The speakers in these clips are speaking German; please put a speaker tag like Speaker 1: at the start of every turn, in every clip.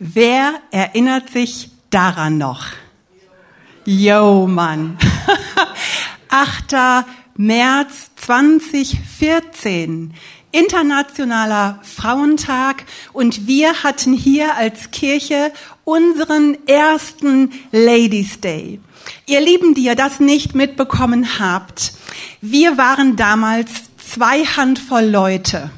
Speaker 1: Wer erinnert sich daran noch? Yo, Mann. 8. März 2014. Internationaler Frauentag und wir hatten hier als Kirche unseren ersten Ladies Day. Ihr Lieben, die ihr das nicht mitbekommen habt, wir waren damals zwei Handvoll Leute.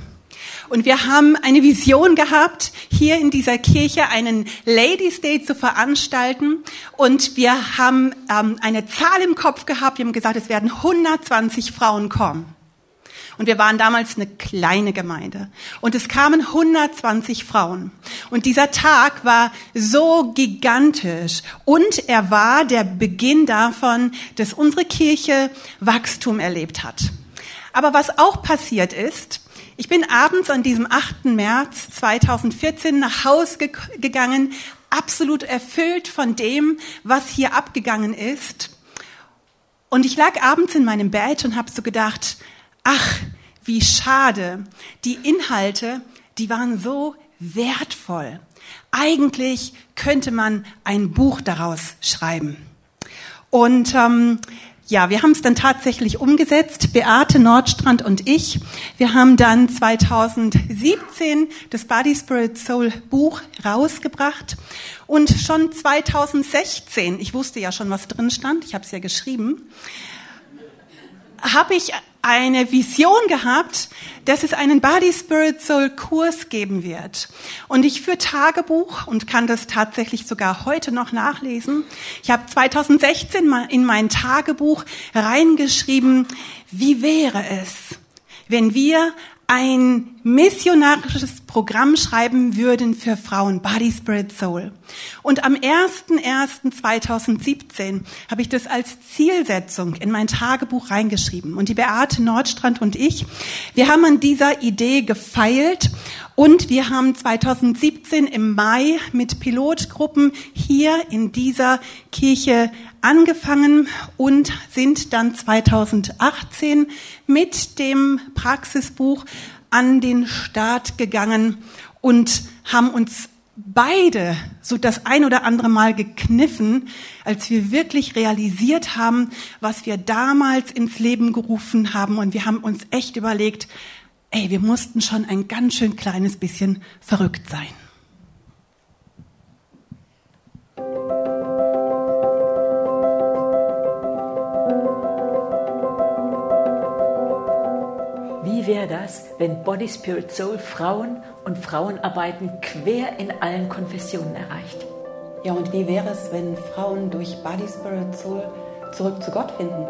Speaker 1: Und wir haben eine Vision gehabt, hier in dieser Kirche einen Ladies Day zu veranstalten. Und wir haben ähm, eine Zahl im Kopf gehabt. Wir haben gesagt, es werden 120 Frauen kommen. Und wir waren damals eine kleine Gemeinde. Und es kamen 120 Frauen. Und dieser Tag war so gigantisch. Und er war der Beginn davon, dass unsere Kirche Wachstum erlebt hat. Aber was auch passiert ist, ich bin abends an diesem 8. März 2014 nach Hause ge gegangen, absolut erfüllt von dem, was hier abgegangen ist. Und ich lag abends in meinem Bett und habe so gedacht, ach, wie schade. Die Inhalte, die waren so wertvoll. Eigentlich könnte man ein Buch daraus schreiben. Und ähm, ja, wir haben es dann tatsächlich umgesetzt, Beate Nordstrand und ich. Wir haben dann 2017 das Body Spirit Soul Buch rausgebracht und schon 2016, ich wusste ja schon, was drin stand, ich habe es ja geschrieben, habe ich eine Vision gehabt, dass es einen Body Spirit Soul Kurs geben wird. Und ich führe Tagebuch und kann das tatsächlich sogar heute noch nachlesen. Ich habe 2016 mal in mein Tagebuch reingeschrieben, wie wäre es, wenn wir ein missionarisches Programm schreiben würden für Frauen, Body, Spirit, Soul. Und am 01.01.2017 habe ich das als Zielsetzung in mein Tagebuch reingeschrieben. Und die Beate Nordstrand und ich, wir haben an dieser Idee gefeilt und wir haben 2017 im Mai mit Pilotgruppen hier in dieser Kirche angefangen und sind dann 2018 mit dem Praxisbuch an den Start gegangen und haben uns beide so das ein oder andere Mal gekniffen, als wir wirklich realisiert haben, was wir damals ins Leben gerufen haben. Und wir haben uns echt überlegt, ey, wir mussten schon ein ganz schön kleines bisschen verrückt sein.
Speaker 2: Wie wäre das, wenn Body, Spirit, Soul Frauen und Frauenarbeiten quer in allen Konfessionen erreicht?
Speaker 1: Ja, und wie wäre es, wenn Frauen durch Body, Spirit, Soul zurück zu Gott finden?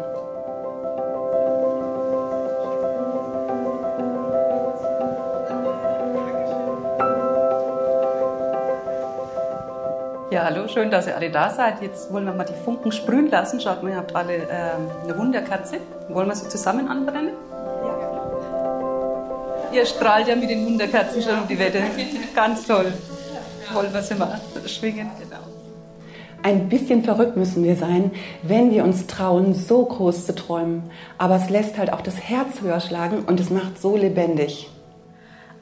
Speaker 3: Ja, hallo, schön, dass ihr alle da seid. Jetzt wollen wir mal die Funken sprühen lassen. Schaut mal, ihr habt alle ähm, eine Wunderkatze. Wollen wir sie zusammen anbrennen? Ihr strahlt ja mit den Wunderkerzen schon um die Wette. Ganz toll. Wollen wir sie mal schwingen? Genau.
Speaker 1: Ein bisschen verrückt müssen wir sein, wenn wir uns trauen, so groß zu träumen. Aber es lässt halt auch das Herz höher schlagen und es macht so lebendig.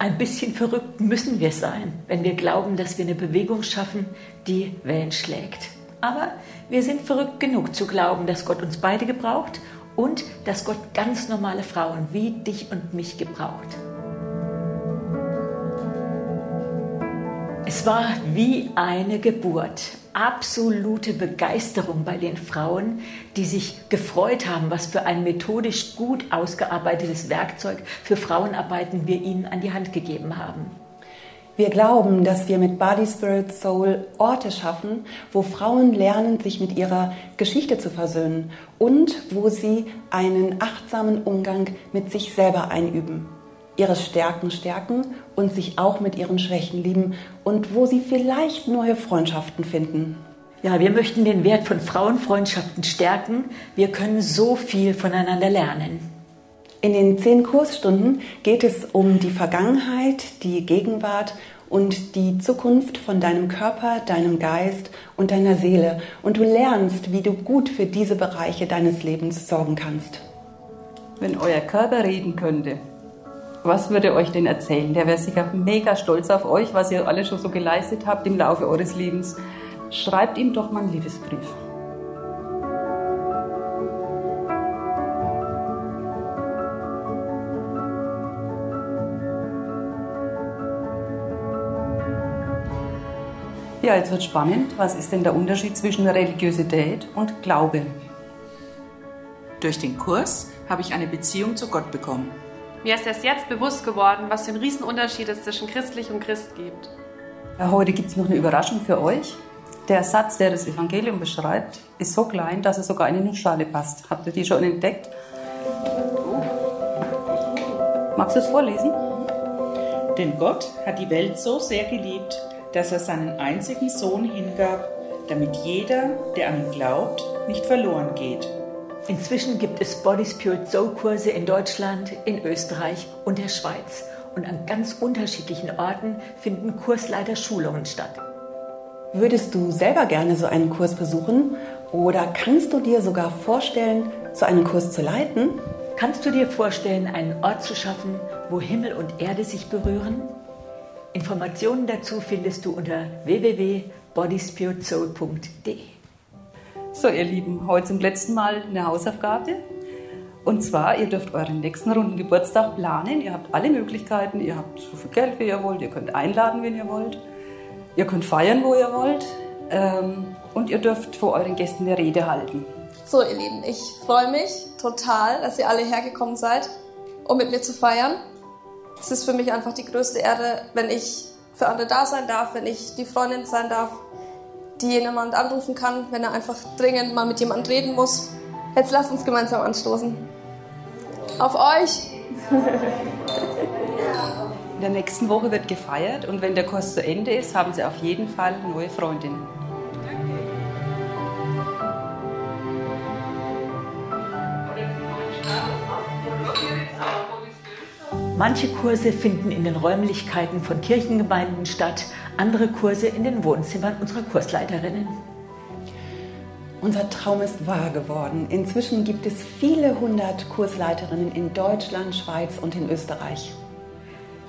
Speaker 2: Ein bisschen verrückt müssen wir sein, wenn wir glauben, dass wir eine Bewegung schaffen, die Wellen schlägt. Aber wir sind verrückt genug zu glauben, dass Gott uns beide gebraucht und dass Gott ganz normale Frauen wie dich und mich gebraucht. Es war wie eine Geburt. Absolute Begeisterung bei den Frauen, die sich gefreut haben, was für ein methodisch gut ausgearbeitetes Werkzeug für Frauenarbeiten wir ihnen an die Hand gegeben haben.
Speaker 1: Wir glauben, dass wir mit Body, Spirit, Soul Orte schaffen, wo Frauen lernen, sich mit ihrer Geschichte zu versöhnen und wo sie einen achtsamen Umgang mit sich selber einüben ihre Stärken stärken und sich auch mit ihren Schwächen lieben und wo sie vielleicht neue Freundschaften finden.
Speaker 2: Ja, wir möchten den Wert von Frauenfreundschaften stärken. Wir können so viel voneinander lernen.
Speaker 1: In den zehn Kursstunden geht es um die Vergangenheit, die Gegenwart und die Zukunft von deinem Körper, deinem Geist und deiner Seele. Und du lernst, wie du gut für diese Bereiche deines Lebens sorgen kannst.
Speaker 3: Wenn euer Körper reden könnte, was würde euch denn erzählen? Der wäre sicher mega stolz auf euch, was ihr alle schon so geleistet habt im Laufe eures Lebens. Schreibt ihm doch mal einen Liebesbrief. Ja, jetzt wird spannend. Was ist denn der Unterschied zwischen Religiosität und Glaube?
Speaker 4: Durch den Kurs habe ich eine Beziehung zu Gott bekommen.
Speaker 5: Mir ist erst jetzt bewusst geworden, was für ein Riesenunterschied es zwischen christlich und Christ gibt.
Speaker 3: Ja, heute gibt es noch eine Überraschung für euch. Der Satz, der das Evangelium beschreibt, ist so klein, dass er sogar in eine Nussschale passt. Habt ihr die schon entdeckt? Magst du es vorlesen?
Speaker 6: Denn Gott hat die Welt so sehr geliebt, dass er seinen einzigen Sohn hingab, damit jeder, der an ihn glaubt, nicht verloren geht,
Speaker 2: Inzwischen gibt es Body Spirit Soul Kurse in Deutschland, in Österreich und der Schweiz. Und an ganz unterschiedlichen Orten finden Kursleiterschulungen statt.
Speaker 7: Würdest du selber gerne so einen Kurs besuchen oder kannst du dir sogar vorstellen, so einen Kurs zu leiten?
Speaker 2: Kannst du dir vorstellen, einen Ort zu schaffen, wo Himmel und Erde sich berühren? Informationen dazu findest du unter www.bodyspiritsoul.de.
Speaker 3: So, ihr Lieben, heute zum letzten Mal eine Hausaufgabe. Und zwar, ihr dürft euren nächsten runden Geburtstag planen. Ihr habt alle Möglichkeiten. Ihr habt so viel Geld, wie ihr wollt. Ihr könnt einladen, wenn ihr wollt. Ihr könnt feiern, wo ihr wollt. Ähm, und ihr dürft vor euren Gästen eine Rede halten.
Speaker 8: So, ihr Lieben, ich freue mich total, dass ihr alle hergekommen seid, um mit mir zu feiern. Es ist für mich einfach die größte Ehre, wenn ich für andere da sein darf, wenn ich die Freundin sein darf, die jemand anrufen kann, wenn er einfach dringend mal mit jemandem reden muss. Jetzt lasst uns gemeinsam anstoßen. Auf euch!
Speaker 3: In der nächsten Woche wird gefeiert und wenn der Kurs zu Ende ist, haben Sie auf jeden Fall neue Freundinnen.
Speaker 2: Manche Kurse finden in den Räumlichkeiten von Kirchengemeinden statt, andere Kurse in den Wohnzimmern unserer Kursleiterinnen.
Speaker 7: Unser Traum ist wahr geworden. Inzwischen gibt es viele hundert Kursleiterinnen in Deutschland, Schweiz und in Österreich.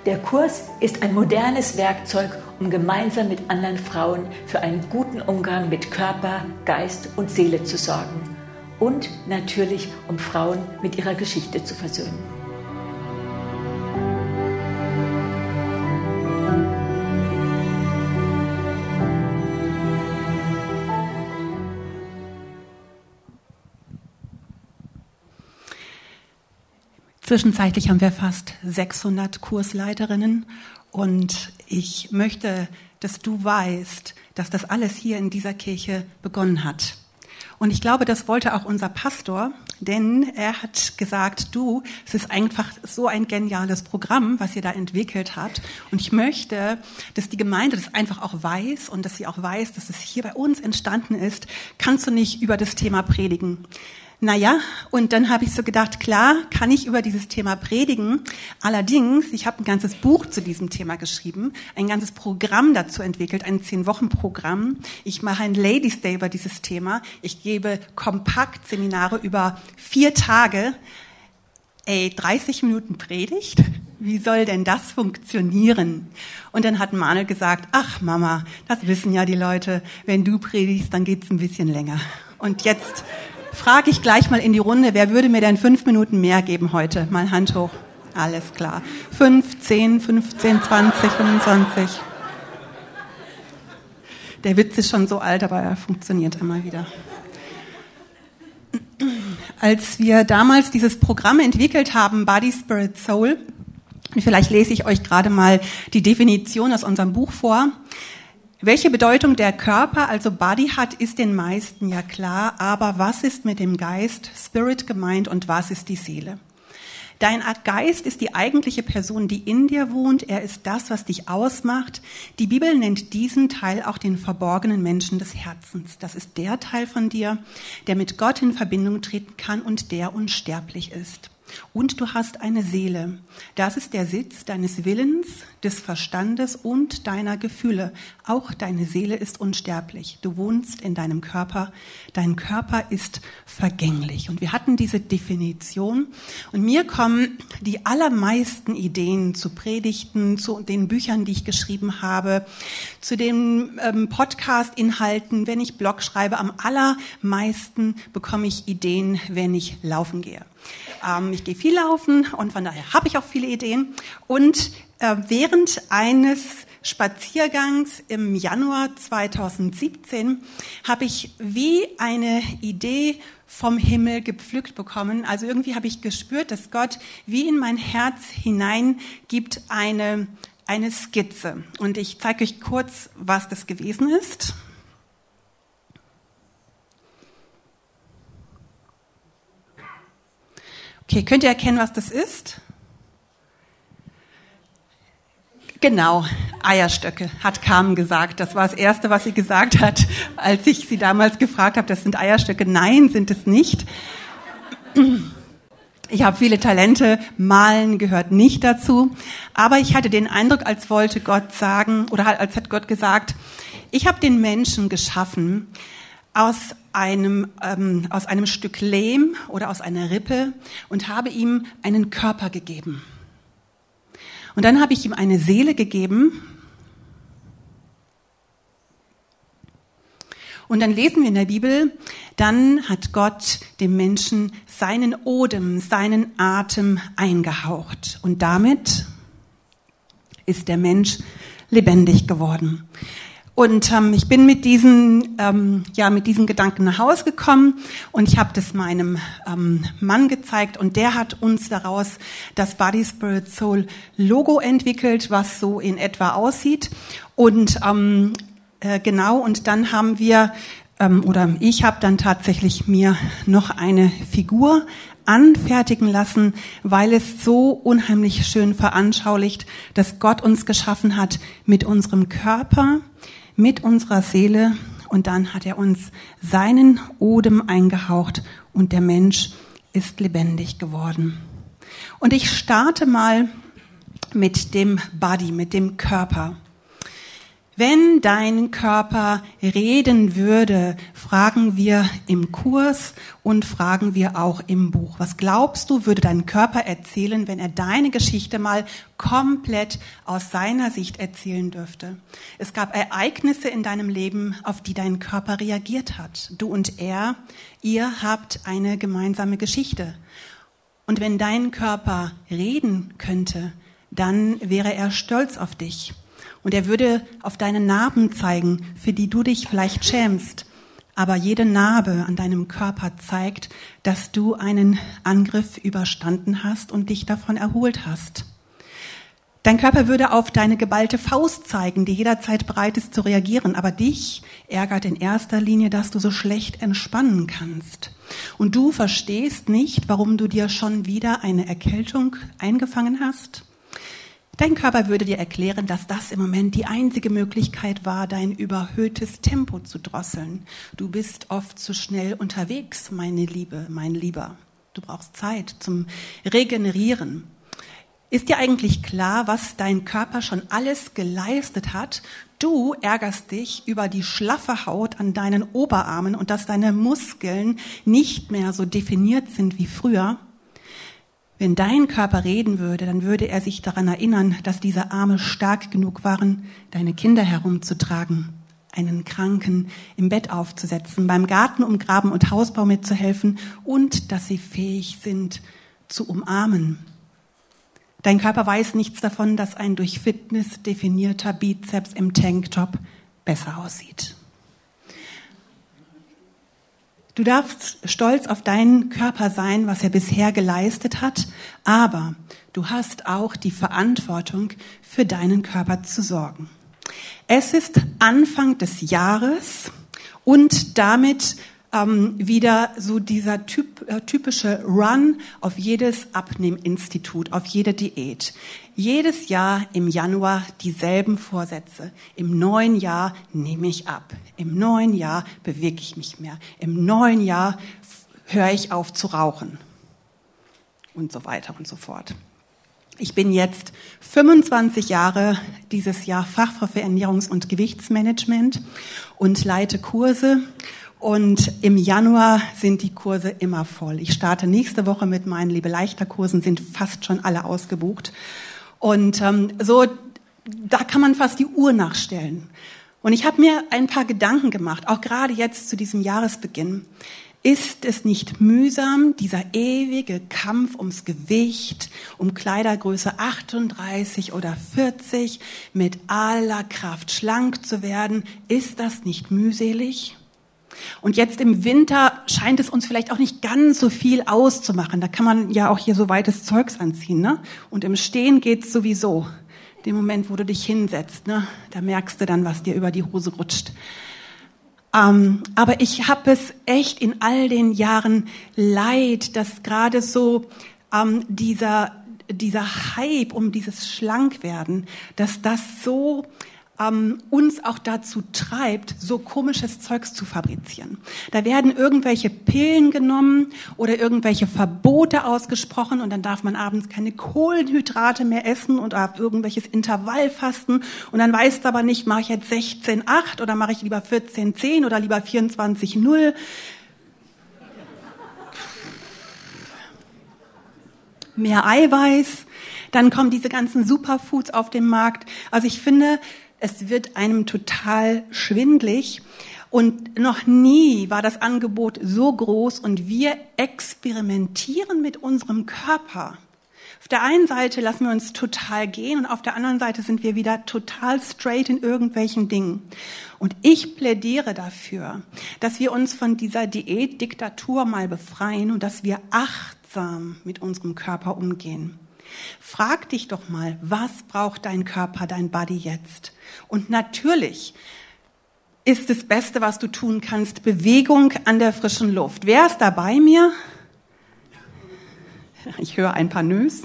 Speaker 2: Der Kurs ist ein modernes Werkzeug, um gemeinsam mit anderen Frauen für einen guten Umgang mit Körper, Geist und Seele zu sorgen. Und natürlich, um Frauen mit ihrer Geschichte zu versöhnen.
Speaker 1: Zwischenzeitlich haben wir fast 600 Kursleiterinnen und ich möchte, dass du weißt, dass das alles hier in dieser Kirche begonnen hat. Und ich glaube, das wollte auch unser Pastor, denn er hat gesagt, du, es ist einfach so ein geniales Programm, was ihr da entwickelt habt. Und ich möchte, dass die Gemeinde das einfach auch weiß und dass sie auch weiß, dass es hier bei uns entstanden ist. Kannst du nicht über das Thema predigen? Naja, und dann habe ich so gedacht, klar, kann ich über dieses Thema predigen. Allerdings, ich habe ein ganzes Buch zu diesem Thema geschrieben, ein ganzes Programm dazu entwickelt, ein Zehn-Wochen-Programm. Ich mache ein Ladies Day über dieses Thema. Ich gebe kompakt Seminare über vier Tage. Ey, 30 Minuten Predigt? Wie soll denn das funktionieren? Und dann hat Manuel gesagt, ach Mama, das wissen ja die Leute, wenn du predigst, dann geht's ein bisschen länger. Und jetzt frage ich gleich mal in die Runde, wer würde mir denn fünf Minuten mehr geben heute? Mal Hand hoch. Alles klar. Fünf, zehn, 15, 20, 25. Der Witz ist schon so alt, aber er funktioniert immer wieder. Als wir damals dieses Programm entwickelt haben, Body, Spirit, Soul, vielleicht lese ich euch gerade mal die Definition aus unserem Buch vor. Welche Bedeutung der Körper, also Body hat, ist den meisten ja klar, aber was ist mit dem Geist, Spirit gemeint und was ist die Seele? Dein Geist ist die eigentliche Person, die in dir wohnt. Er ist das, was dich ausmacht. Die Bibel nennt diesen Teil auch den verborgenen Menschen des Herzens. Das ist der Teil von dir, der mit Gott in Verbindung treten kann und der unsterblich ist. Und du hast eine Seele. Das ist der Sitz deines Willens, des Verstandes und deiner Gefühle. Auch deine Seele ist unsterblich. Du wohnst in deinem Körper. Dein Körper ist vergänglich. Und wir hatten diese Definition. Und mir kommen die allermeisten Ideen zu Predigten, zu den Büchern, die ich geschrieben habe, zu den ähm, Podcast-Inhalten, wenn ich Blog schreibe. Am allermeisten bekomme ich Ideen, wenn ich laufen gehe. Ähm, ich gehe viel laufen und von daher habe ich auch viele Ideen. Und während eines Spaziergangs im Januar 2017 habe ich wie eine Idee vom Himmel gepflückt bekommen. Also irgendwie habe ich gespürt, dass Gott wie in mein Herz hinein gibt eine, eine Skizze. Und ich zeige euch kurz, was das gewesen ist. Okay, könnt ihr erkennen, was das ist? Genau, Eierstöcke, hat Carmen gesagt. Das war das Erste, was sie gesagt hat, als ich sie damals gefragt habe, das sind Eierstöcke. Nein, sind es nicht. Ich habe viele Talente, malen gehört nicht dazu. Aber ich hatte den Eindruck, als wollte Gott sagen, oder als hat Gott gesagt, ich habe den Menschen geschaffen aus einem, ähm, aus einem Stück Lehm oder aus einer Rippe und habe ihm einen Körper gegeben. Und dann habe ich ihm eine Seele gegeben. Und dann lesen wir in der Bibel, dann hat Gott dem Menschen seinen Odem, seinen Atem eingehaucht. Und damit ist der Mensch lebendig geworden. Und ähm, ich bin mit diesen, ähm, ja, mit diesen Gedanken nach Hause gekommen und ich habe das meinem ähm, Mann gezeigt und der hat uns daraus das Body Spirit Soul Logo entwickelt, was so in etwa aussieht. Und ähm, äh, genau, und dann haben wir, ähm, oder ich habe dann tatsächlich mir noch eine Figur anfertigen lassen, weil es so unheimlich schön veranschaulicht, dass Gott uns geschaffen hat mit unserem Körper, mit unserer Seele und dann hat er uns seinen Odem eingehaucht und der Mensch ist lebendig geworden. Und ich starte mal mit dem Body, mit dem Körper. Wenn dein Körper reden würde, fragen wir im Kurs und fragen wir auch im Buch. Was glaubst du, würde dein Körper erzählen, wenn er deine Geschichte mal komplett aus seiner Sicht erzählen dürfte? Es gab Ereignisse in deinem Leben, auf die dein Körper reagiert hat. Du und er, ihr habt eine gemeinsame Geschichte. Und wenn dein Körper reden könnte, dann wäre er stolz auf dich. Und er würde auf deine Narben zeigen, für die du dich vielleicht schämst. Aber jede Narbe an deinem Körper zeigt, dass du einen Angriff überstanden hast und dich davon erholt hast. Dein Körper würde auf deine geballte Faust zeigen, die jederzeit bereit ist zu reagieren. Aber dich ärgert in erster Linie, dass du so schlecht entspannen kannst. Und du verstehst nicht, warum du dir schon wieder eine Erkältung eingefangen hast Dein Körper würde dir erklären, dass das im Moment die einzige Möglichkeit war, dein überhöhtes Tempo zu drosseln. Du bist oft zu schnell unterwegs, meine Liebe, mein Lieber. Du brauchst Zeit zum Regenerieren. Ist dir eigentlich klar, was dein Körper schon alles geleistet hat? Du ärgerst dich über die schlaffe Haut an deinen Oberarmen und dass deine Muskeln nicht mehr so definiert sind wie früher. Wenn dein Körper reden würde, dann würde er sich daran erinnern, dass diese Arme stark genug waren, deine Kinder herumzutragen, einen Kranken im Bett aufzusetzen, beim Garten umgraben und Hausbau mitzuhelfen und dass sie fähig sind zu umarmen. Dein Körper weiß nichts davon, dass ein durch Fitness definierter Bizeps im Tanktop besser aussieht. Du darfst stolz auf deinen Körper sein, was er bisher geleistet hat, aber du hast auch die Verantwortung, für deinen Körper zu sorgen. Es ist Anfang des Jahres und damit ähm, wieder so dieser typ, äh, typische Run auf jedes Abnehminstitut, auf jede Diät. Jedes Jahr im Januar dieselben Vorsätze. Im neuen Jahr nehme ich ab. Im neuen Jahr bewege ich mich mehr. Im neuen Jahr höre ich auf zu rauchen. und so weiter und so fort. Ich bin jetzt 25 Jahre dieses Jahr Fachfrau für Ernährungs- und Gewichtsmanagement und leite Kurse. Und im Januar sind die Kurse immer voll. Ich starte nächste Woche mit meinen Liebe leichter Kursen, sind fast schon alle ausgebucht. Und ähm, so, da kann man fast die Uhr nachstellen. Und ich habe mir ein paar Gedanken gemacht, auch gerade jetzt zu diesem Jahresbeginn. Ist es nicht mühsam, dieser ewige Kampf ums Gewicht, um Kleidergröße 38 oder 40 mit aller Kraft schlank zu werden? Ist das nicht mühselig? Und jetzt im Winter scheint es uns vielleicht auch nicht ganz so viel auszumachen. Da kann man ja auch hier so weites Zeugs anziehen. Ne? Und im Stehen geht's sowieso. Dem Moment, wo du dich hinsetzt, ne? da merkst du dann, was dir über die Hose rutscht. Ähm, aber ich habe es echt in all den Jahren leid, dass gerade so ähm, dieser, dieser Hype um dieses Schlankwerden, dass das so ähm, uns auch dazu treibt, so komisches Zeugs zu fabrizieren. Da werden irgendwelche Pillen genommen oder irgendwelche Verbote ausgesprochen und dann darf man abends keine Kohlenhydrate mehr essen und auf irgendwelches Intervallfasten und dann weißt du aber nicht, mache ich jetzt 16,8 oder mache ich lieber 14,10 oder lieber 24,0. Mehr Eiweiß, dann kommen diese ganzen Superfoods auf den Markt. Also ich finde, es wird einem total schwindlig. Und noch nie war das Angebot so groß und wir experimentieren mit unserem Körper. Auf der einen Seite lassen wir uns total gehen und auf der anderen Seite sind wir wieder total straight in irgendwelchen Dingen. Und ich plädiere dafür, dass wir uns von dieser Diätdiktatur mal befreien und dass wir achtsam mit unserem Körper umgehen. Frag dich doch mal, was braucht dein Körper, dein Body jetzt? Und natürlich ist das Beste, was du tun kannst, Bewegung an der frischen Luft. Wer ist da bei mir? Ich höre ein paar Nös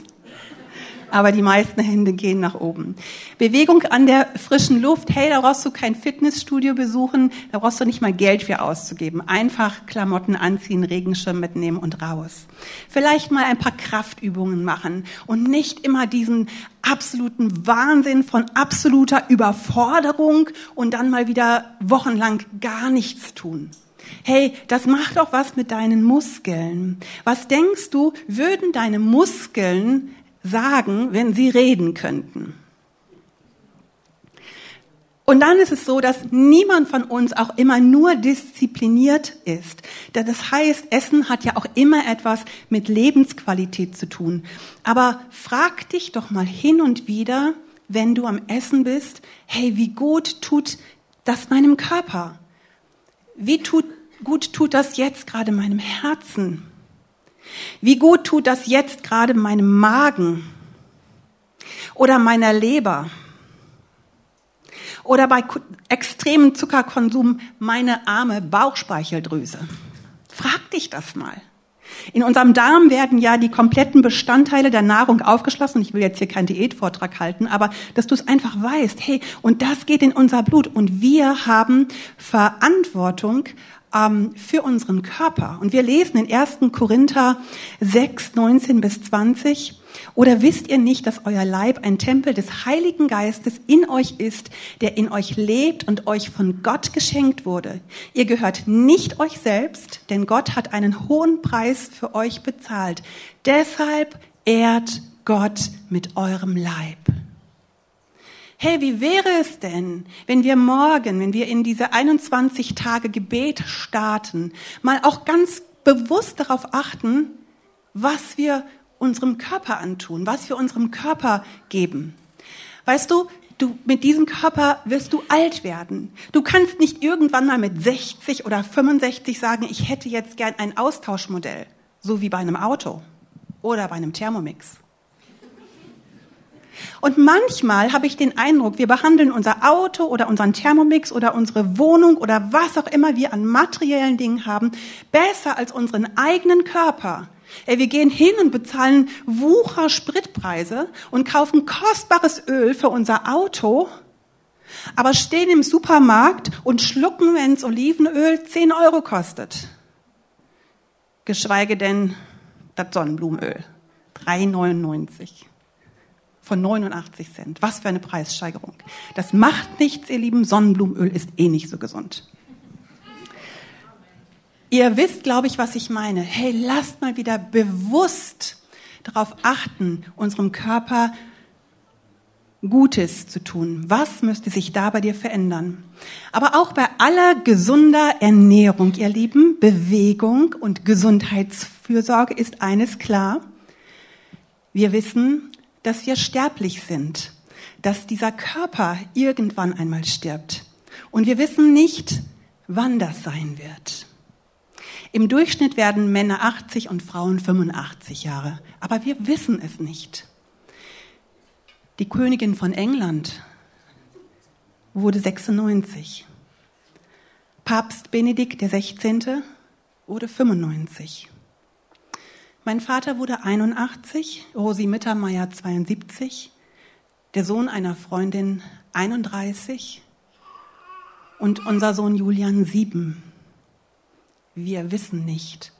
Speaker 1: aber die meisten Hände gehen nach oben. Bewegung an der frischen Luft, hey, da brauchst du kein Fitnessstudio besuchen, da brauchst du nicht mal Geld für auszugeben. Einfach Klamotten anziehen, Regenschirm mitnehmen und raus. Vielleicht mal ein paar Kraftübungen machen und nicht immer diesen absoluten Wahnsinn von absoluter Überforderung und dann mal wieder wochenlang gar nichts tun. Hey, das macht doch was mit deinen Muskeln. Was denkst du, würden deine Muskeln sagen, wenn sie reden könnten. Und dann ist es so, dass niemand von uns auch immer nur diszipliniert ist. Das heißt, Essen hat ja auch immer etwas mit Lebensqualität zu tun. Aber frag dich doch mal hin und wieder, wenn du am Essen bist, hey, wie gut tut das meinem Körper? Wie tut, gut tut das jetzt gerade meinem Herzen? Wie gut tut das jetzt gerade meinem Magen oder meiner Leber? Oder bei extremem Zuckerkonsum meine arme Bauchspeicheldrüse? Frag dich das mal. In unserem Darm werden ja die kompletten Bestandteile der Nahrung aufgeschlossen. Ich will jetzt hier keinen Diätvortrag halten, aber dass du es einfach weißt, hey, und das geht in unser Blut und wir haben Verantwortung ähm, für unseren Körper. Und wir lesen in 1. Korinther 6, 19 bis 20. Oder wisst ihr nicht, dass euer Leib ein Tempel des Heiligen Geistes in euch ist, der in euch lebt und euch von Gott geschenkt wurde? Ihr gehört nicht euch selbst, denn Gott hat einen hohen Preis für euch bezahlt. Deshalb ehrt Gott mit eurem Leib hey, wie wäre es denn, wenn wir morgen, wenn wir in diese 21 Tage Gebet starten, mal auch ganz bewusst darauf achten, was wir unserem Körper antun, was wir unserem Körper geben. Weißt du, du, mit diesem Körper wirst du alt werden. Du kannst nicht irgendwann mal mit 60 oder 65 sagen, ich hätte jetzt gern ein Austauschmodell, so wie bei einem Auto oder bei einem Thermomix. Und manchmal habe ich den Eindruck, wir behandeln unser Auto oder unseren Thermomix oder unsere Wohnung oder was auch immer wir an materiellen Dingen haben, besser als unseren eigenen Körper. Ey, wir gehen hin und bezahlen Wucher Spritpreise und kaufen kostbares Öl für unser Auto, aber stehen im Supermarkt und schlucken, wenns Olivenöl 10 Euro kostet. Geschweige denn das Sonnenblumenöl. 3,99 von 89 Cent. Was für eine Preissteigerung. Das macht nichts, ihr Lieben. Sonnenblumenöl ist eh nicht so gesund. Ihr wisst, glaube ich, was ich meine. Hey, lasst mal wieder bewusst darauf achten, unserem Körper Gutes zu tun. Was müsste sich da bei dir verändern? Aber auch bei aller gesunder Ernährung, ihr Lieben, Bewegung und Gesundheitsfürsorge ist eines klar. Wir wissen, dass wir sterblich sind, dass dieser Körper irgendwann einmal stirbt. Und wir wissen nicht, wann das sein wird. Im Durchschnitt werden Männer 80 und Frauen 85 Jahre, aber wir wissen es nicht. Die Königin von England wurde 96. Papst Benedikt XVI. wurde 95. Mein Vater wurde 81, Rosi Mittermeier 72, der Sohn einer Freundin 31 und unser Sohn Julian 7. Wir wissen nicht,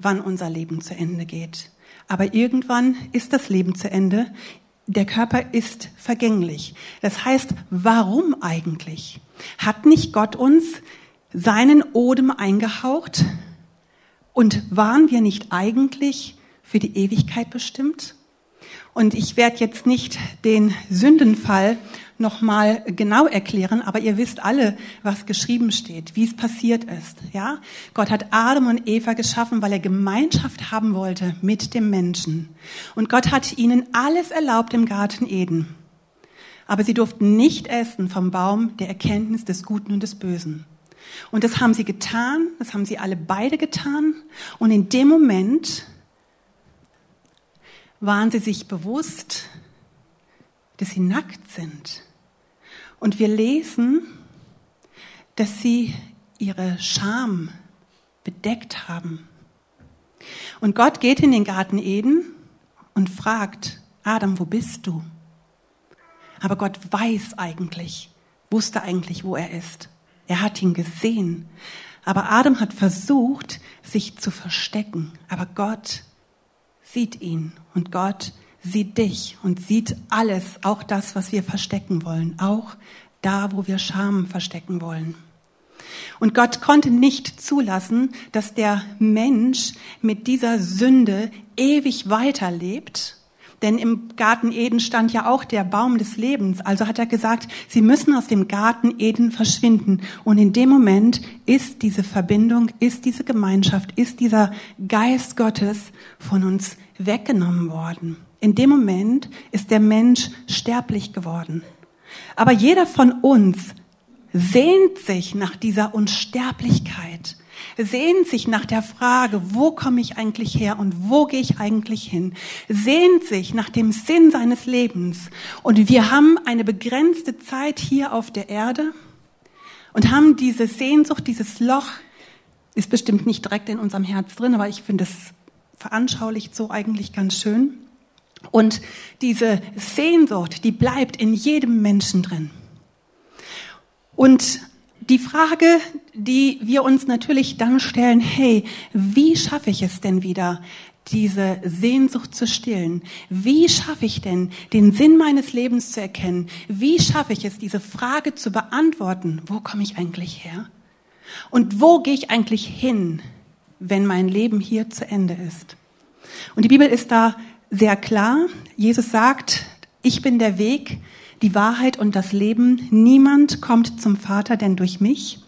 Speaker 1: wann unser Leben zu Ende geht. Aber irgendwann ist das Leben zu Ende der Körper ist vergänglich. Das heißt, warum eigentlich? Hat nicht Gott uns seinen Odem eingehaucht? Und waren wir nicht eigentlich für die Ewigkeit bestimmt? Und ich werde jetzt nicht den Sündenfall nochmal genau erklären, aber ihr wisst alle, was geschrieben steht, wie es passiert ist. Ja, Gott hat Adam und Eva geschaffen, weil er Gemeinschaft haben wollte mit dem Menschen. Und Gott hat ihnen alles erlaubt im Garten Eden. Aber sie durften nicht essen vom Baum der Erkenntnis des Guten und des Bösen. Und das haben sie getan, das haben sie alle beide getan. Und in dem Moment waren sie sich bewusst, dass sie nackt sind. Und wir lesen, dass sie ihre Scham bedeckt haben. Und Gott geht in den Garten Eden und fragt, Adam, wo bist du? Aber Gott weiß eigentlich, wusste eigentlich, wo er ist. Er hat ihn gesehen. Aber Adam hat versucht, sich zu verstecken. Aber Gott sieht ihn und Gott sieht dich und sieht alles, auch das, was wir verstecken wollen, auch da, wo wir Scham verstecken wollen. Und Gott konnte nicht zulassen, dass der Mensch mit dieser Sünde ewig weiterlebt. Denn im Garten Eden stand ja auch der Baum des Lebens. Also hat er gesagt, sie müssen aus dem Garten Eden verschwinden. Und in dem Moment ist diese Verbindung, ist diese Gemeinschaft, ist dieser Geist Gottes von uns weggenommen worden. In dem Moment ist der Mensch sterblich geworden. Aber jeder von uns sehnt sich nach dieser Unsterblichkeit, sehnt sich nach der Frage, wo komme ich eigentlich her und wo gehe ich eigentlich hin, sehnt sich nach dem Sinn seines Lebens. Und wir haben eine begrenzte Zeit hier auf der Erde und haben diese Sehnsucht, dieses Loch, ist bestimmt nicht direkt in unserem Herz drin, aber ich finde es veranschaulicht so eigentlich ganz schön. Und diese Sehnsucht, die bleibt in jedem Menschen drin. Und die Frage, die wir uns natürlich dann stellen, hey, wie schaffe ich es denn wieder, diese Sehnsucht zu stillen? Wie schaffe ich denn, den Sinn meines Lebens zu erkennen? Wie schaffe ich es, diese Frage zu beantworten? Wo komme ich eigentlich her? Und wo gehe ich eigentlich hin, wenn mein Leben hier zu Ende ist? Und die Bibel ist da sehr klar. Jesus sagt, ich bin der Weg, die Wahrheit und das Leben. Niemand kommt zum Vater denn durch mich.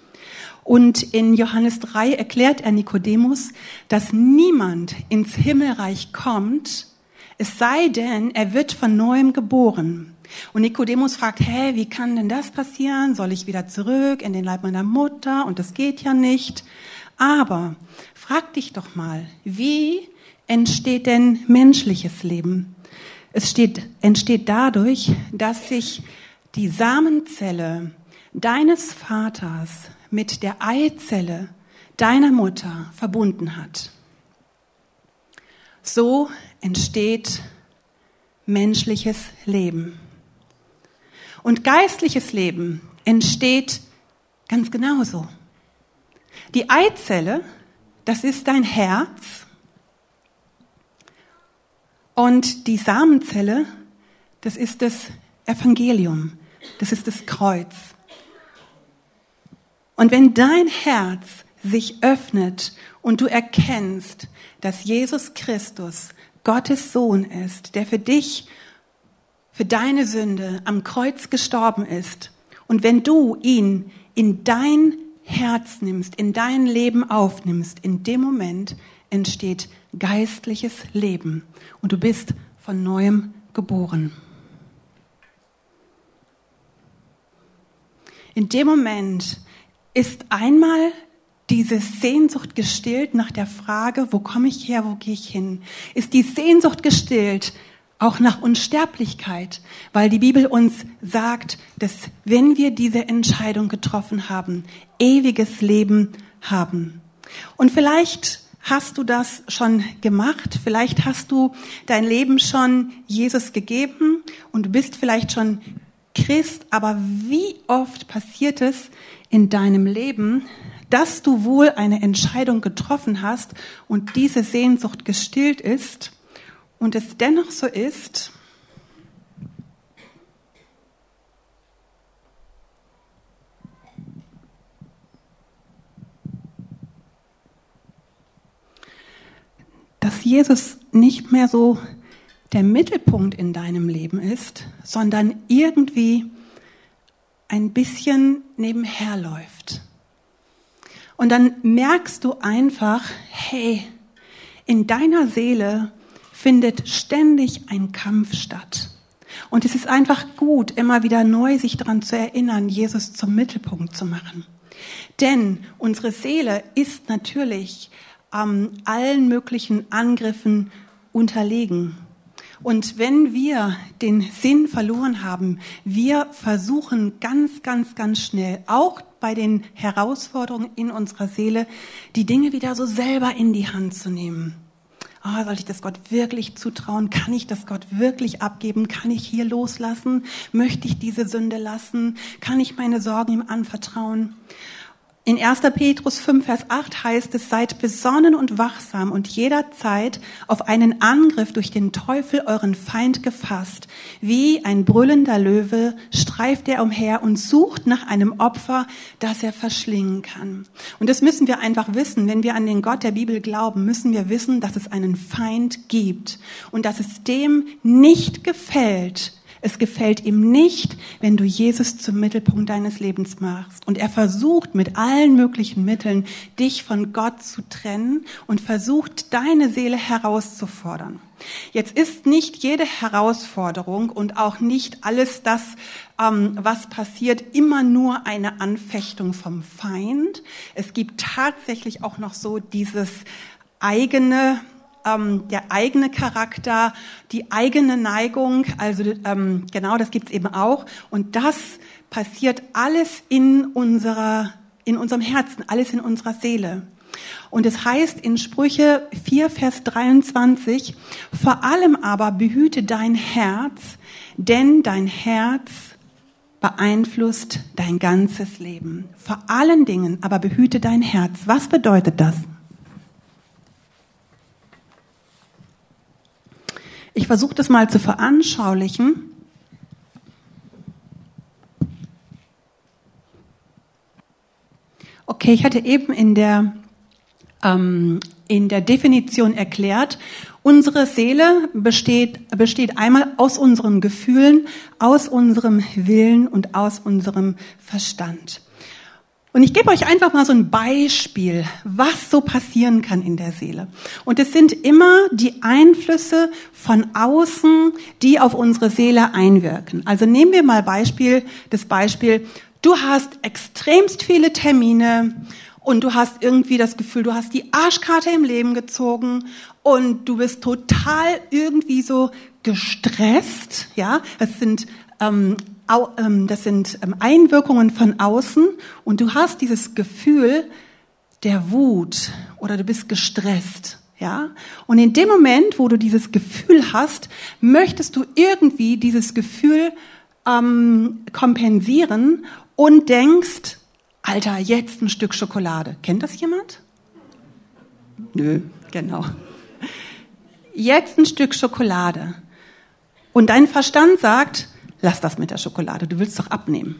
Speaker 1: Und in Johannes 3 erklärt er Nikodemus, dass niemand ins Himmelreich kommt, es sei denn, er wird von neuem geboren. Und Nikodemus fragt, hä, wie kann denn das passieren? Soll ich wieder zurück in den Leib meiner Mutter? Und das geht ja nicht. Aber frag dich doch mal, wie entsteht denn menschliches Leben? Es steht, entsteht dadurch, dass sich die Samenzelle deines Vaters mit der Eizelle deiner Mutter verbunden hat. So entsteht menschliches Leben. Und geistliches Leben entsteht ganz genauso. Die Eizelle, das ist dein Herz Und die Samenzelle, das ist das Evangelium, das ist das Kreuz. Und wenn dein Herz sich öffnet und du erkennst, dass Jesus Christus Gottes Sohn ist, der für dich, für deine Sünde am Kreuz gestorben ist, und wenn du ihn in dein Herz nimmst, in dein Leben aufnimmst, in dem Moment entsteht geistliches Leben und du bist von neuem geboren. In dem Moment ist einmal diese Sehnsucht gestillt nach der Frage, wo komme ich her, wo gehe ich hin? Ist die Sehnsucht gestillt auch nach Unsterblichkeit, weil die Bibel uns sagt, dass wenn wir diese Entscheidung getroffen haben, ewiges Leben haben. Und vielleicht hast du das schon gemacht, vielleicht hast du dein Leben schon Jesus gegeben und du bist vielleicht schon Christ, aber wie oft passiert es in deinem Leben, dass du wohl eine Entscheidung getroffen hast und diese Sehnsucht gestillt ist und es dennoch so ist, dass Jesus nicht mehr so der Mittelpunkt in deinem Leben ist, sondern irgendwie ein bisschen nebenher läuft. Und dann merkst du einfach, hey, in deiner Seele findet ständig ein Kampf statt. Und es ist einfach gut, immer wieder neu sich daran zu erinnern, Jesus zum Mittelpunkt zu machen. Denn unsere Seele ist natürlich ähm, allen möglichen Angriffen unterlegen. Und wenn wir den Sinn verloren haben, wir versuchen ganz, ganz, ganz schnell, auch bei den Herausforderungen in unserer Seele, die Dinge wieder so selber in die Hand zu nehmen. Oh, soll ich das Gott wirklich zutrauen? Kann ich das Gott wirklich abgeben? Kann ich hier loslassen? Möchte ich diese Sünde lassen? Kann ich meine Sorgen ihm anvertrauen? In 1. Petrus 5, Vers 8 heißt es, seid besonnen und wachsam und jederzeit auf einen Angriff durch den Teufel euren Feind gefasst. Wie ein brüllender Löwe streift er umher und sucht nach einem Opfer, das er verschlingen kann. Und das müssen wir einfach wissen. Wenn wir an den Gott der Bibel glauben, müssen wir wissen, dass es einen Feind gibt und dass es dem nicht gefällt, es gefällt ihm nicht, wenn du Jesus zum Mittelpunkt deines Lebens machst. Und er versucht mit allen möglichen Mitteln, dich von Gott zu trennen und versucht, deine Seele herauszufordern. Jetzt ist nicht jede Herausforderung und auch nicht alles das, ähm, was passiert, immer nur eine Anfechtung vom Feind. Es gibt tatsächlich auch noch so dieses eigene ähm, der eigene Charakter, die eigene Neigung, also ähm, genau, das gibt's eben auch. Und das passiert alles in unserer, in unserem Herzen, alles in unserer Seele. Und es heißt in Sprüche 4, Vers 23, vor allem aber behüte dein Herz, denn dein Herz beeinflusst dein ganzes Leben. Vor allen Dingen aber behüte dein Herz. Was bedeutet das? Ich versuche das mal zu veranschaulichen. Okay, ich hatte eben in der, ähm, in der Definition erklärt, unsere Seele besteht, besteht einmal aus unseren Gefühlen, aus unserem Willen und aus unserem Verstand. Und ich gebe euch einfach mal so ein Beispiel, was so passieren kann in der Seele. Und es sind immer die Einflüsse von außen, die auf unsere Seele einwirken. Also nehmen wir mal Beispiel, das Beispiel, du hast extremst viele Termine und du hast irgendwie das Gefühl, du hast die Arschkarte im Leben gezogen und du bist total irgendwie so gestresst, ja. Es sind ähm, das sind ähm, Einwirkungen von außen und du hast dieses Gefühl der Wut oder du bist gestresst. Ja? Und in dem Moment, wo du dieses Gefühl hast, möchtest du irgendwie dieses Gefühl ähm, kompensieren und denkst, Alter, jetzt ein Stück Schokolade. Kennt das jemand? Nö, genau. jetzt ein Stück Schokolade. Und dein Verstand sagt, lass das mit der Schokolade, du willst doch abnehmen.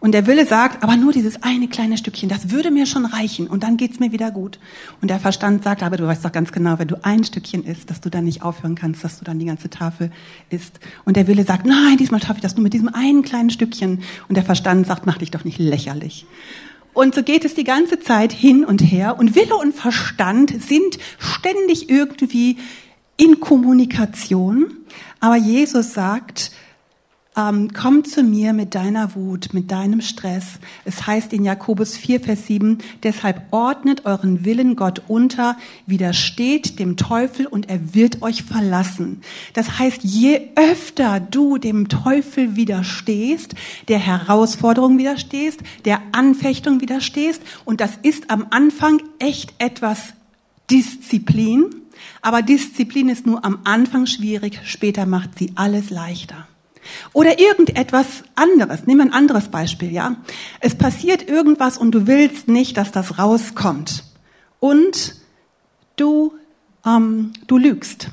Speaker 1: Und der Wille sagt, aber nur dieses eine kleine Stückchen, das würde mir schon reichen und dann geht's mir wieder gut. Und der Verstand sagt, aber du weißt doch ganz genau, wenn du ein Stückchen isst, dass du dann nicht aufhören kannst, dass du dann die ganze Tafel isst. Und der Wille sagt, nein, diesmal schaffe ich das nur mit diesem einen kleinen Stückchen. Und der Verstand sagt, mach dich doch nicht lächerlich. Und so geht es die ganze Zeit hin und her. Und Wille und Verstand sind ständig irgendwie in Kommunikation. Aber Jesus sagt, ähm, komm zu mir mit deiner Wut, mit deinem Stress. Es heißt in Jakobus 4, Vers 7, deshalb ordnet euren Willen Gott unter, widersteht dem Teufel und er wird euch verlassen. Das heißt, je öfter du dem Teufel widerstehst, der Herausforderung widerstehst, der Anfechtung widerstehst, und das ist am Anfang echt etwas Disziplin, aber Disziplin ist nur am Anfang schwierig, später macht sie alles leichter. Oder irgendetwas anderes. Nimm ein anderes Beispiel, ja. Es passiert irgendwas und du willst nicht, dass das rauskommt. Und du, ähm, du lügst.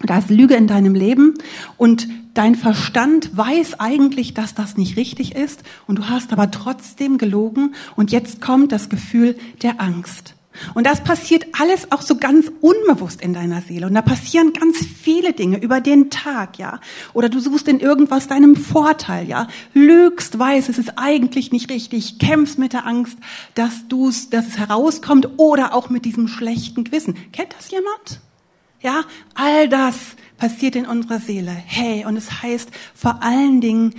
Speaker 1: Da ist Lüge in deinem Leben und dein Verstand weiß eigentlich, dass das nicht richtig ist und du hast aber trotzdem gelogen und jetzt kommt das Gefühl der Angst. Und das passiert alles auch so ganz unbewusst in deiner Seele. Und da passieren ganz viele Dinge über den Tag, ja. Oder du suchst in irgendwas deinem Vorteil, ja. Lügst, weißt, es ist eigentlich nicht richtig, kämpfst mit der Angst, dass du dass es herauskommt oder auch mit diesem schlechten Gewissen. Kennt das jemand? Ja, all das passiert in unserer Seele. Hey, und es heißt vor allen Dingen,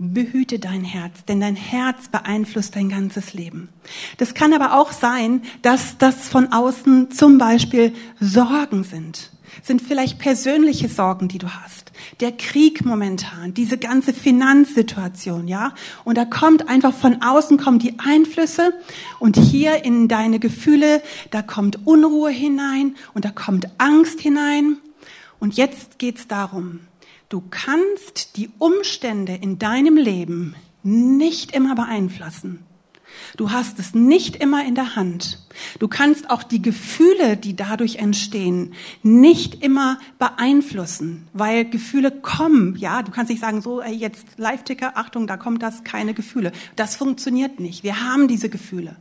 Speaker 1: Behüte dein Herz, denn dein Herz beeinflusst dein ganzes Leben. Das kann aber auch sein, dass das von außen zum Beispiel Sorgen sind. Sind vielleicht persönliche Sorgen, die du hast. Der Krieg momentan, diese ganze Finanzsituation, ja. Und da kommt einfach von außen kommen die Einflüsse und hier in deine Gefühle, da kommt Unruhe hinein und da kommt Angst hinein. Und jetzt geht's darum, Du kannst die Umstände in deinem Leben nicht immer beeinflussen. Du hast es nicht immer in der Hand. Du kannst auch die Gefühle, die dadurch entstehen, nicht immer beeinflussen, weil Gefühle kommen. Ja, du kannst nicht sagen, so jetzt Live-Ticker, Achtung, da kommt das, keine Gefühle. Das funktioniert nicht. Wir haben diese Gefühle.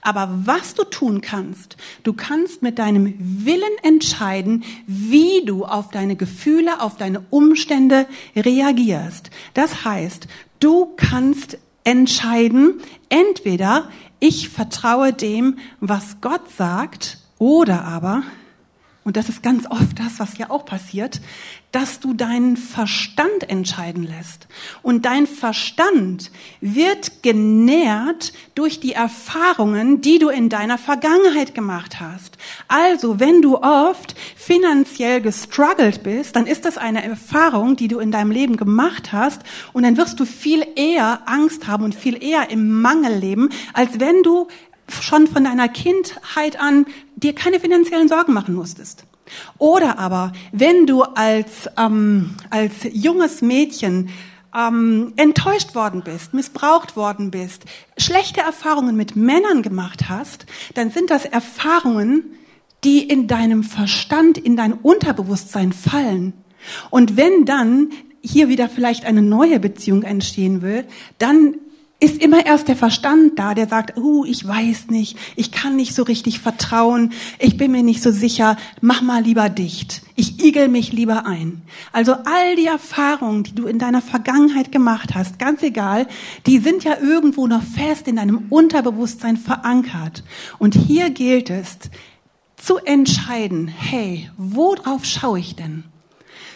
Speaker 1: Aber was du tun kannst, du kannst mit deinem Willen entscheiden, wie du auf deine Gefühle, auf deine Umstände reagierst. Das heißt, du kannst entscheiden, entweder ich vertraue dem, was Gott sagt, oder aber und das ist ganz oft das, was ja auch passiert, dass du deinen Verstand entscheiden lässt. Und dein Verstand wird genährt durch die Erfahrungen, die du in deiner Vergangenheit gemacht hast. Also, wenn du oft finanziell gestruggelt bist, dann ist das eine Erfahrung, die du in deinem Leben gemacht hast. Und dann wirst du viel eher Angst haben und viel eher im Mangel leben, als wenn du schon von deiner Kindheit an dir keine finanziellen Sorgen machen musstest. Oder aber, wenn du als, ähm, als junges Mädchen ähm, enttäuscht worden bist, missbraucht worden bist, schlechte Erfahrungen mit Männern gemacht hast, dann sind das Erfahrungen, die in deinem Verstand, in dein Unterbewusstsein fallen. Und wenn dann hier wieder vielleicht eine neue Beziehung entstehen will, dann ist immer erst der Verstand da, der sagt, uh, ich weiß nicht, ich kann nicht so richtig vertrauen, ich bin mir nicht so sicher, mach mal lieber dicht. Ich igel mich lieber ein. Also all die Erfahrungen, die du in deiner Vergangenheit gemacht hast, ganz egal, die sind ja irgendwo noch fest in deinem Unterbewusstsein verankert. Und hier gilt es zu entscheiden, hey, worauf schaue ich denn?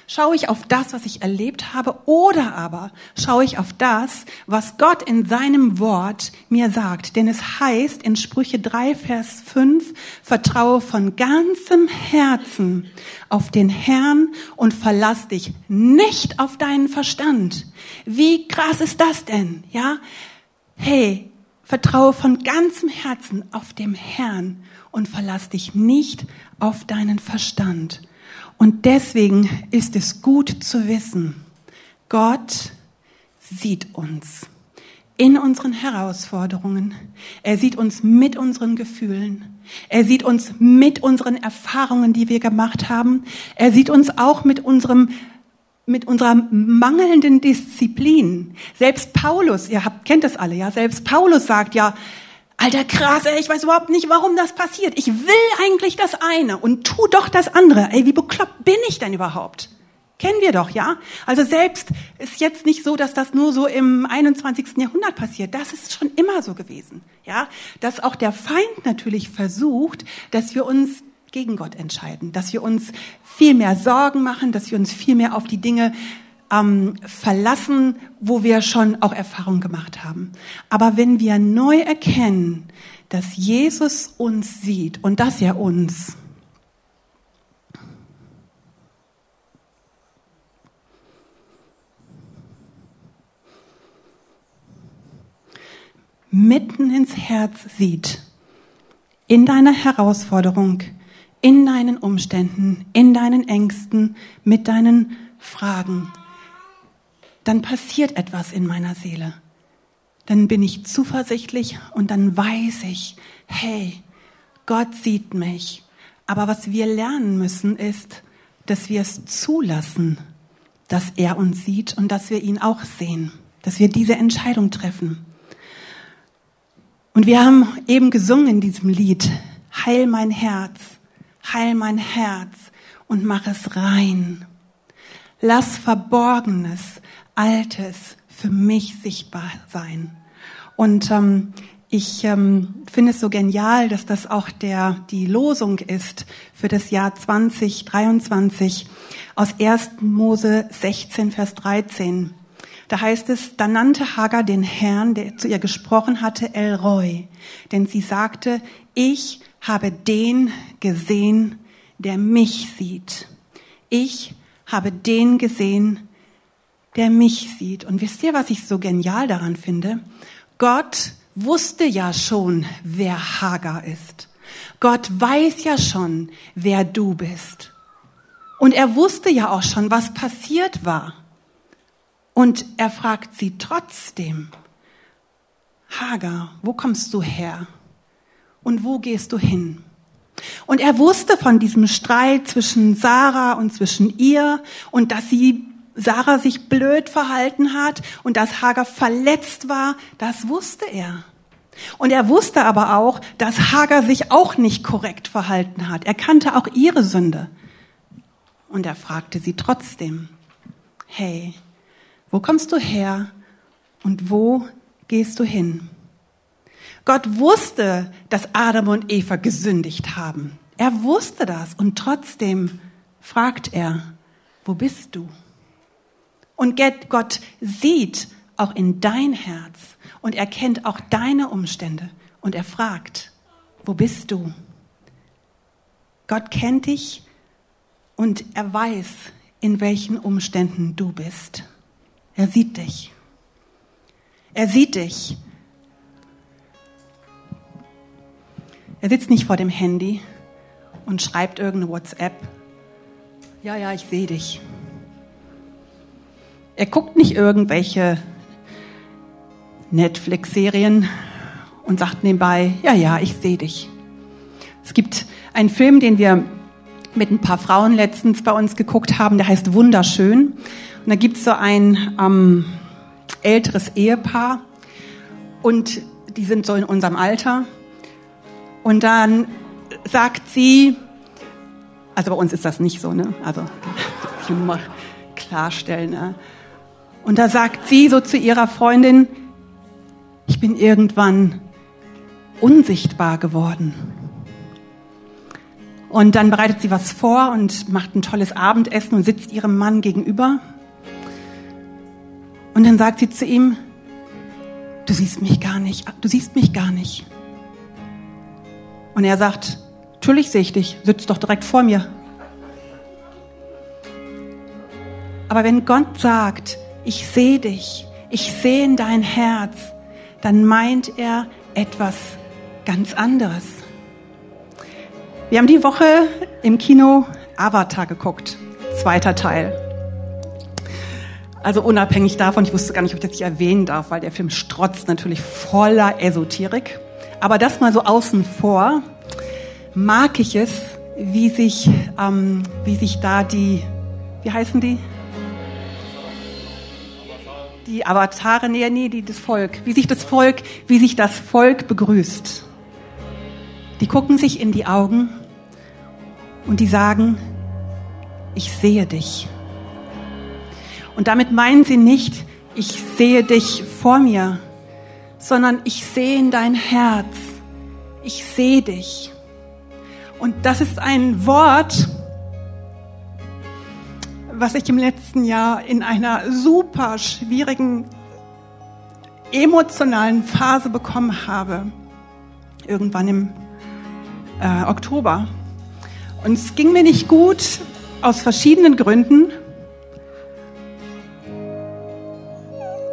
Speaker 1: Schaue ich auf das, was ich erlebt habe, oder aber schaue ich auf das, was Gott in seinem Wort mir sagt? Denn es heißt in Sprüche 3, Vers 5, vertraue von ganzem Herzen auf den Herrn und verlass dich nicht auf deinen Verstand. Wie krass ist das denn? Ja? Hey, vertraue von ganzem Herzen auf dem Herrn und verlass dich nicht auf deinen Verstand. Und deswegen ist es gut zu wissen, Gott sieht uns. in unseren Herausforderungen. Er sieht uns mit unseren Gefühlen. Er sieht uns mit unseren Erfahrungen, die wir gemacht haben. Er sieht uns auch mit unserem mit unserer mangelnden Disziplin. Selbst Paulus, ihr habt, kennt das alle, ja, selbst Paulus sagt ja, alter krass, ey, ich weiß überhaupt nicht, warum das passiert. Ich will eigentlich das eine und tu doch das andere. Ey, wie bekloppt bin ich denn überhaupt? Kennen wir doch, ja? Also selbst ist jetzt nicht so, dass das nur so im 21. Jahrhundert passiert. Das ist schon immer so gewesen, ja? Dass auch der Feind natürlich versucht, dass wir uns gegen Gott entscheiden, dass wir uns viel mehr Sorgen machen, dass wir uns viel mehr auf die Dinge ähm, verlassen, wo wir schon auch Erfahrung gemacht haben. Aber wenn wir neu erkennen, dass Jesus uns sieht und dass er uns mitten ins Herz sieht, in deiner Herausforderung, in deinen Umständen, in deinen Ängsten, mit deinen Fragen, dann passiert etwas in meiner Seele. Dann bin ich zuversichtlich und dann weiß ich, hey, Gott sieht mich. Aber was wir lernen müssen ist, dass wir es zulassen, dass er uns sieht und dass wir ihn auch sehen, dass wir diese Entscheidung treffen. Und wir haben eben gesungen in diesem Lied, Heil mein Herz, heil mein Herz und mach es rein. Lass Verborgenes, Altes für mich sichtbar sein. Und ähm, ich ähm, finde es so genial, dass das auch der, die Losung ist für das Jahr 2023 aus 1. Mose 16, Vers 13. Da heißt es, da nannte Hagar den Herrn, der zu ihr gesprochen hatte, El Roy, denn sie sagte, ich habe den gesehen, der mich sieht. Ich habe den gesehen, der mich sieht. Und wisst ihr, was ich so genial daran finde? Gott wusste ja schon, wer Hagar ist. Gott weiß ja schon, wer du bist. Und er wusste ja auch schon, was passiert war. Und er fragt sie trotzdem, Hagar, wo kommst du her? Und wo gehst du hin? Und er wusste von diesem Streit zwischen Sarah und zwischen ihr und dass sie Sarah sich blöd verhalten hat und dass Hagar verletzt war, das wusste er. Und er wusste aber auch, dass Hagar sich auch nicht korrekt verhalten hat. Er kannte auch ihre Sünde. Und er fragte sie trotzdem, hey, wo kommst du her und wo gehst du hin? Gott wusste, dass Adam und Eva gesündigt haben. Er wusste das und trotzdem fragt er, wo bist du? Und Gott sieht auch in dein Herz und er kennt auch deine Umstände und er fragt, wo bist du? Gott kennt dich und er weiß, in welchen Umständen du bist. Er sieht dich. Er sieht dich. Er sitzt nicht vor dem Handy und schreibt irgendeine WhatsApp. Ja, ja, ich sehe dich. Er guckt nicht irgendwelche Netflix-Serien und sagt nebenbei, ja, ja, ich sehe dich. Es gibt einen Film, den wir mit ein paar Frauen letztens bei uns geguckt haben, der heißt Wunderschön. Und da gibt's so ein ähm, älteres Ehepaar und die sind so in unserem Alter. Und dann sagt sie, also bei uns ist das nicht so, ne? Also ich will mal klarstellen. Ne? Und da sagt sie so zu ihrer Freundin, ich bin irgendwann unsichtbar geworden. Und dann bereitet sie was vor und macht ein tolles Abendessen und sitzt ihrem Mann gegenüber. Und dann sagt sie zu ihm, du siehst mich gar nicht, du siehst mich gar nicht. Und er sagt, natürlich sehe ich dich, sitzt doch direkt vor mir. Aber wenn Gott sagt, ich sehe dich, ich sehe in dein Herz, dann meint er etwas ganz anderes. Wir haben die Woche im Kino Avatar geguckt, zweiter Teil. Also unabhängig davon, ich wusste gar nicht, ob ich das nicht erwähnen darf, weil der Film strotzt natürlich voller Esoterik. Aber das mal so außen vor, mag ich es, wie sich, ähm, wie sich da die, wie heißen die? Die Avatare, nee, nee, die, das Volk. Wie sich das Volk, wie sich das Volk begrüßt. Die gucken sich in die Augen und die sagen, ich sehe dich. Und damit meinen sie nicht, ich sehe dich vor mir, sondern ich sehe in dein Herz. Ich sehe dich. Und das ist ein Wort, was ich im letzten Jahr in einer super schwierigen emotionalen Phase bekommen habe. Irgendwann im äh, Oktober. Und es ging mir nicht gut aus verschiedenen Gründen.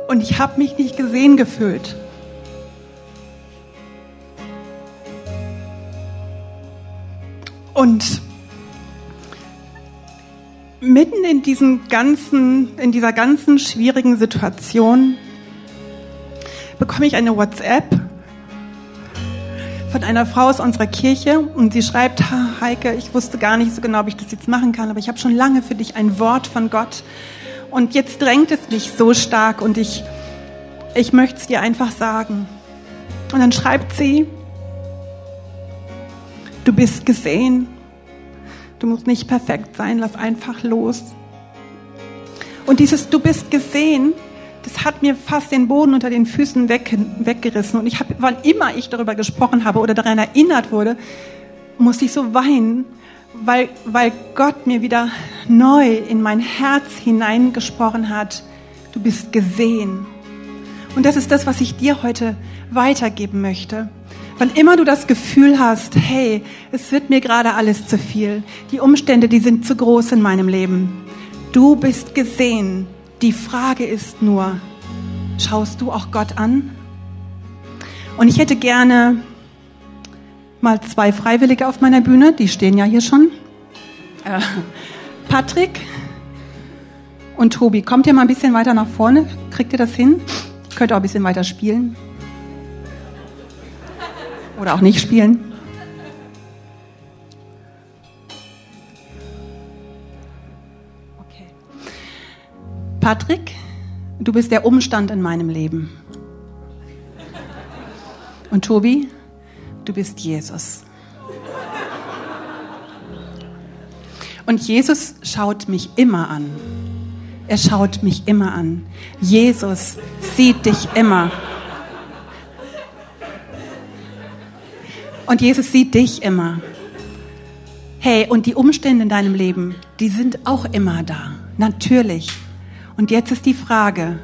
Speaker 1: Und ich habe mich nicht gesehen gefühlt. Und mitten in diesem ganzen, in dieser ganzen schwierigen Situation bekomme ich eine WhatsApp von einer Frau aus unserer Kirche und sie schreibt, Heike, ich wusste gar nicht so genau, ob ich das jetzt machen kann, aber ich habe schon lange für dich ein Wort von Gott und jetzt drängt es mich so stark und ich, ich möchte es dir einfach sagen. Und dann schreibt sie, du bist gesehen, du musst nicht perfekt sein, lass einfach los. Und dieses Du bist gesehen, das hat mir fast den Boden unter den Füßen weg, weggerissen. Und ich habe, wann immer ich darüber gesprochen habe oder daran erinnert wurde, musste ich so weinen, weil, weil Gott mir wieder neu in mein Herz hineingesprochen hat. Du bist gesehen. Und das ist das, was ich dir heute weitergeben möchte. Wann immer du das Gefühl hast, hey, es wird mir gerade alles zu viel, die Umstände, die sind zu groß in meinem Leben. Du bist gesehen. Die Frage ist nur, schaust du auch Gott an? Und ich hätte gerne mal zwei Freiwillige auf meiner Bühne, die stehen ja hier schon. Äh, Patrick und Tobi, kommt ihr mal ein bisschen weiter nach vorne? Kriegt ihr das hin? Könnt ihr auch ein bisschen weiter spielen? Oder auch nicht spielen? Okay. Patrick, du bist der Umstand in meinem Leben. Und Tobi, du bist Jesus. Und Jesus schaut mich immer an. Er schaut mich immer an. Jesus sieht dich immer. Und Jesus sieht dich immer. Hey, und die Umstände in deinem Leben, die sind auch immer da. Natürlich. Und jetzt ist die Frage,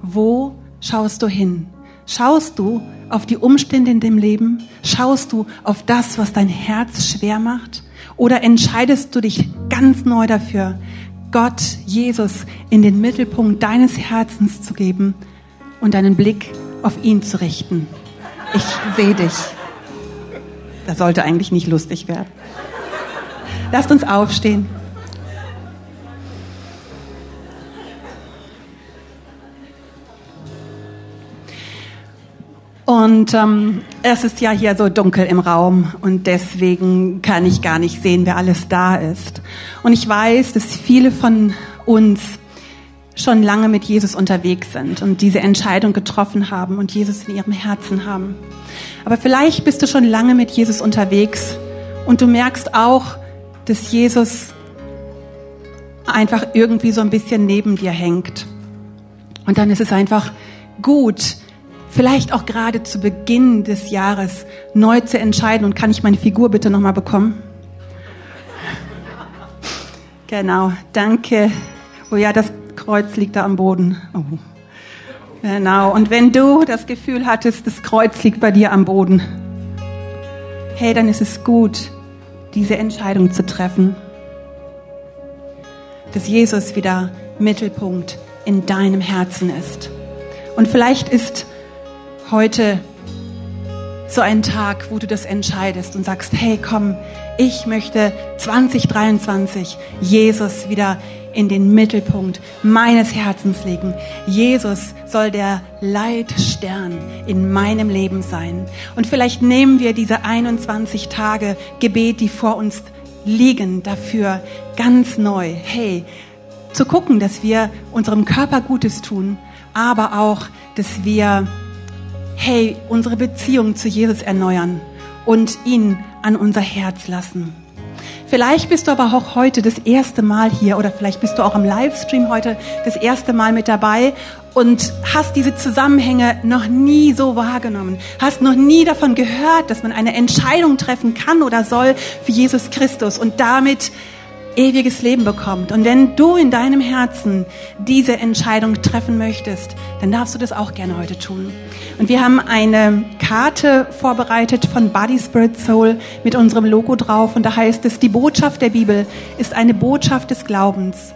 Speaker 1: wo schaust du hin? Schaust du auf die Umstände in dem Leben? Schaust du auf das, was dein Herz schwer macht? Oder entscheidest du dich ganz neu dafür, Gott, Jesus in den Mittelpunkt deines Herzens zu geben und deinen Blick auf ihn zu richten? Ich sehe dich. Das sollte eigentlich nicht lustig werden. Lasst uns aufstehen. Und ähm, es ist ja hier so dunkel im Raum und deswegen kann ich gar nicht sehen, wer alles da ist. Und ich weiß, dass viele von uns schon lange mit Jesus unterwegs sind und diese Entscheidung getroffen haben und Jesus in ihrem Herzen haben. Aber vielleicht bist du schon lange mit Jesus unterwegs und du merkst auch, dass Jesus einfach irgendwie so ein bisschen neben dir hängt. Und dann ist es einfach gut, vielleicht auch gerade zu Beginn des Jahres neu zu entscheiden. Und kann ich meine Figur bitte nochmal bekommen? Genau, danke. Oh ja, das Kreuz liegt da am Boden. Oh. Genau, und wenn du das Gefühl hattest, das Kreuz liegt bei dir am Boden, hey, dann ist es gut, diese Entscheidung zu treffen, dass Jesus wieder Mittelpunkt in deinem Herzen ist. Und vielleicht ist heute so ein Tag, wo du das entscheidest und sagst, hey, komm, ich möchte 2023 Jesus wieder in den Mittelpunkt meines Herzens legen. Jesus soll der Leitstern in meinem Leben sein. Und vielleicht nehmen wir diese 21 Tage Gebet, die vor uns liegen, dafür ganz neu. Hey, zu gucken, dass wir unserem Körper Gutes tun, aber auch, dass wir, hey, unsere Beziehung zu Jesus erneuern und ihn an unser Herz lassen. Vielleicht bist du aber auch heute das erste Mal hier oder vielleicht bist du auch im Livestream heute das erste Mal mit dabei und hast diese Zusammenhänge noch nie so wahrgenommen, hast noch nie davon gehört, dass man eine Entscheidung treffen kann oder soll für Jesus Christus. Und damit ewiges Leben bekommt. Und wenn du in deinem Herzen diese Entscheidung treffen möchtest, dann darfst du das auch gerne heute tun. Und wir haben eine Karte vorbereitet von Body Spirit Soul mit unserem Logo drauf. Und da heißt es, die Botschaft der Bibel ist eine Botschaft des Glaubens.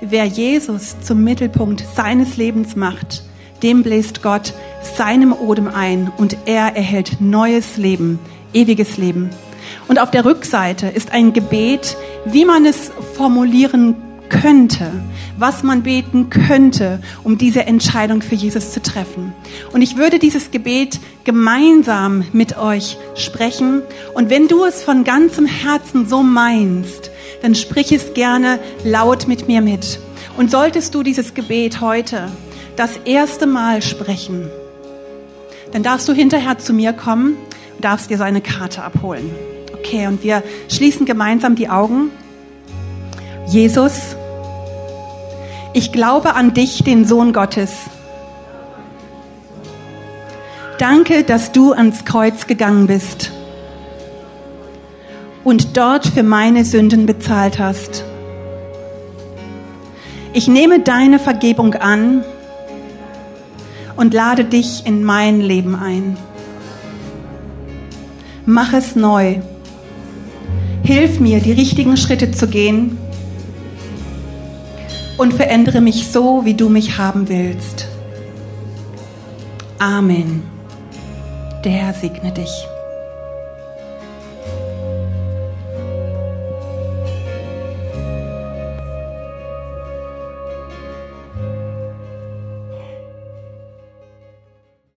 Speaker 1: Wer Jesus zum Mittelpunkt seines Lebens macht, dem bläst Gott seinem Odem ein und er erhält neues Leben, ewiges Leben. Und auf der Rückseite ist ein Gebet, wie man es formulieren könnte, was man beten könnte, um diese Entscheidung für Jesus zu treffen. Und ich würde dieses Gebet gemeinsam mit euch sprechen. Und wenn du es von ganzem Herzen so meinst, dann sprich es gerne laut mit mir mit. Und solltest du dieses Gebet heute das erste Mal sprechen, dann darfst du hinterher zu mir kommen, darfst dir seine Karte abholen. Okay, und wir schließen gemeinsam die Augen. Jesus, ich glaube an dich, den Sohn Gottes. Danke, dass du ans Kreuz gegangen bist und dort für meine Sünden bezahlt hast. Ich nehme deine Vergebung an und lade dich in mein Leben ein. Mach es neu Hilf mir, die richtigen Schritte zu gehen und verändere mich so, wie du mich haben willst. Amen. Der Herr segne dich.